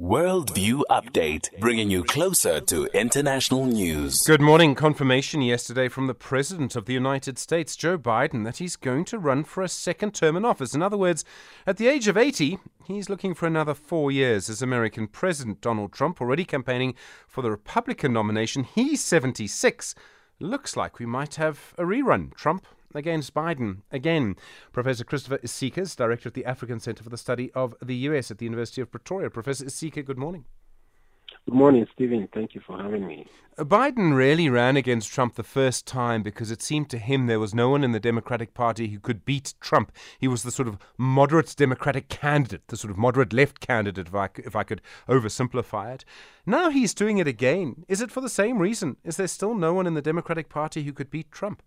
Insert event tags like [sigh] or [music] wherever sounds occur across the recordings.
Worldview Update, bringing you closer to international news. Good morning. Confirmation yesterday from the President of the United States, Joe Biden, that he's going to run for a second term in office. In other words, at the age of 80, he's looking for another four years as American President. Donald Trump already campaigning for the Republican nomination. He's 76. Looks like we might have a rerun. Trump against Biden again. Professor Christopher Isike's, director at the African Center for the Study of the U.S. at the University of Pretoria. Professor Isike, good morning. Good morning, Stephen. Thank you for having me. Uh, Biden really ran against Trump the first time because it seemed to him there was no one in the Democratic Party who could beat Trump. He was the sort of moderate Democratic candidate, the sort of moderate left candidate, if I, if I could oversimplify it. Now he's doing it again. Is it for the same reason? Is there still no one in the Democratic Party who could beat Trump?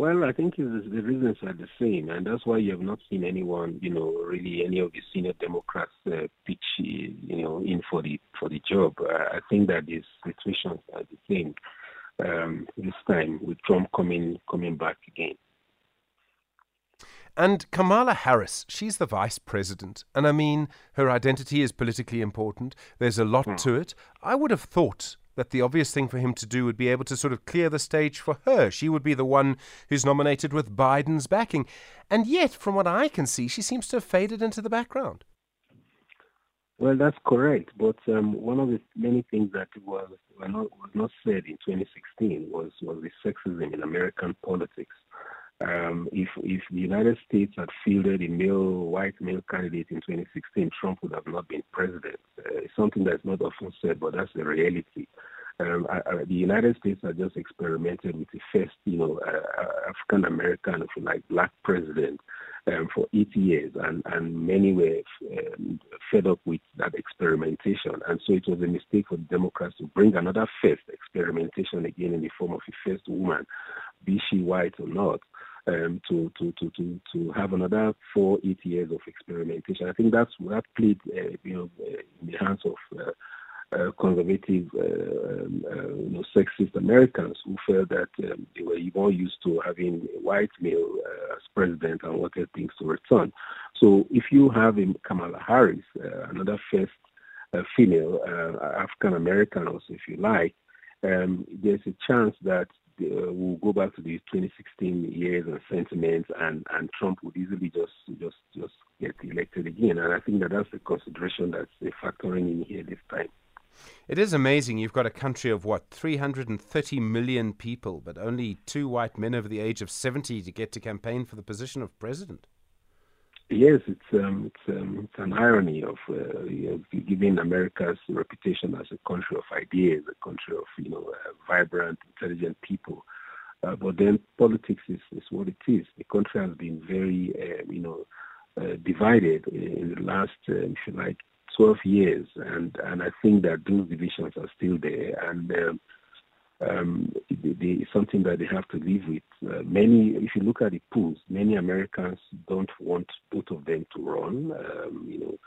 Well, I think the reasons are the same, and that's why you have not seen anyone, you know, really any of the senior Democrats uh, pitch, you know, in for the for the job. Uh, I think that these situations are the same um, this time with Trump coming coming back again. And Kamala Harris, she's the vice president. And I mean, her identity is politically important. There's a lot mm. to it. I would have thought that the obvious thing for him to do would be able to sort of clear the stage for her. She would be the one who's nominated with Biden's backing. And yet, from what I can see, she seems to have faded into the background. Well, that's correct. But um, one of the many things that was, not, was not said in 2016 was, was the sexism in American politics. Um, if if the United States had fielded a male white male candidate in 2016, Trump would have not been president. Uh, it's something that's not often said, but that's the reality. Um, I, I, the United States has just experimented with the first, you know, uh, uh African American, if you like, black president um, for eight years, and, and many were um, fed up with that experimentation. And so it was a mistake for the Democrats to bring another first experimentation again in the form of a first woman, be she white or not um, to, to, to, to, to have another four, eight years of experimentation. I think that's that played, uh, you know, uh, in the hands of uh, uh, conservative, uh, um, uh, you know, sexist Americans who felt that um, they were more used to having a white male uh, as president and wanted things to return. So if you have Kamala Harris, uh, another first female African American, also if you like, um, there's a chance that uh, we'll go back to the 2016 years and sentiments, and, and Trump would easily just just just get elected again. And I think that that's the consideration that's factoring in here this time. It is amazing. You've got a country of what 330 million people, but only two white men over the age of 70 to get to campaign for the position of president. Yes, it's um, it's um, it's an irony of uh, giving America's reputation as a country of ideas, a country of you know uh, vibrant, intelligent people. Uh, but then politics is, is what it is. The country has been very uh, you know uh, divided in the last, uh, if you like, 12 years, and and I think that those divisions are still there, and um, um, something that they have to live with. Uh, many, if you look at the polls, many Americans don't want both of them to run. Um, you know,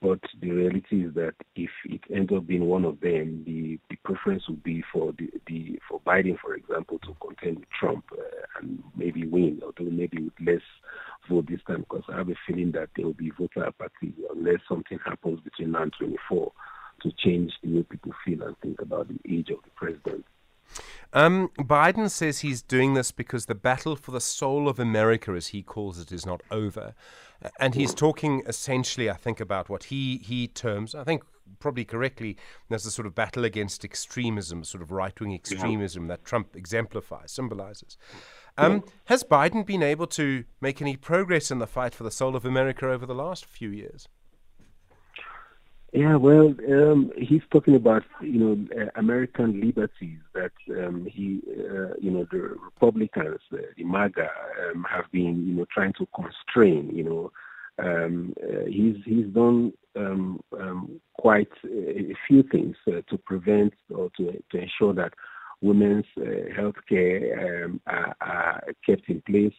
but the reality is that if it ends up being one of them, the, the preference would be for the, the for Biden, for example, to contend with Trump uh, and maybe win, although maybe with less vote this time, because I have a feeling that there will be voter apathy unless something happens between now and 24 to change the way people feel and think about the age of the president. Um, Biden says he's doing this because the battle for the soul of America, as he calls it, is not over. And he's talking essentially, I think, about what he, he terms, I think probably correctly, as a sort of battle against extremism, sort of right wing extremism yeah. that Trump exemplifies, symbolizes. Um, yeah. Has Biden been able to make any progress in the fight for the soul of America over the last few years? Yeah, well, um, he's talking about you know American liberties that um, he, uh, you know, the Republicans, uh, the MAGA, um, have been you know trying to constrain. You know, um, uh, he's he's done um, um, quite a, few things uh, to prevent or to to ensure that women's uh, health care are, are, kept in place.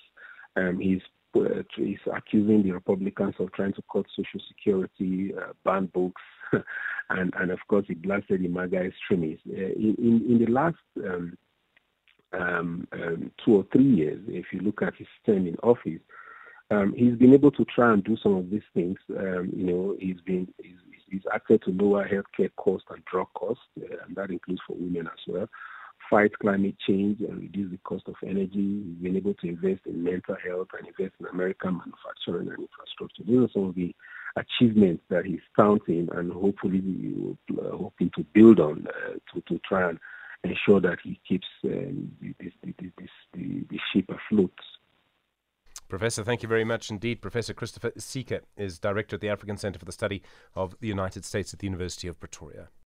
he's uh, is accusing the Republicans of trying to cut Social Security, uh, ban books, [laughs] and and of course he blasted the MAGA extremists. Uh, in, in, the last um, um, um, two or three years, if you look at his term in office, um, he's been able to try and do some of these things. Um, you know, he's been he's, he's acted to lower healthcare costs and drug costs, uh, and that includes for women as well. Fight climate change and reduce the cost of energy. He's been able to invest in mental health and invest in American manufacturing and infrastructure. Those are some of the achievements that he's counting and hopefully uh, hoping to build on uh, to, to try and ensure that he keeps um, this, this, this, the, the ship afloat. Professor, thank you very much indeed. Professor Christopher Isike is director at the African Center for the Study of the United States at the University of Pretoria.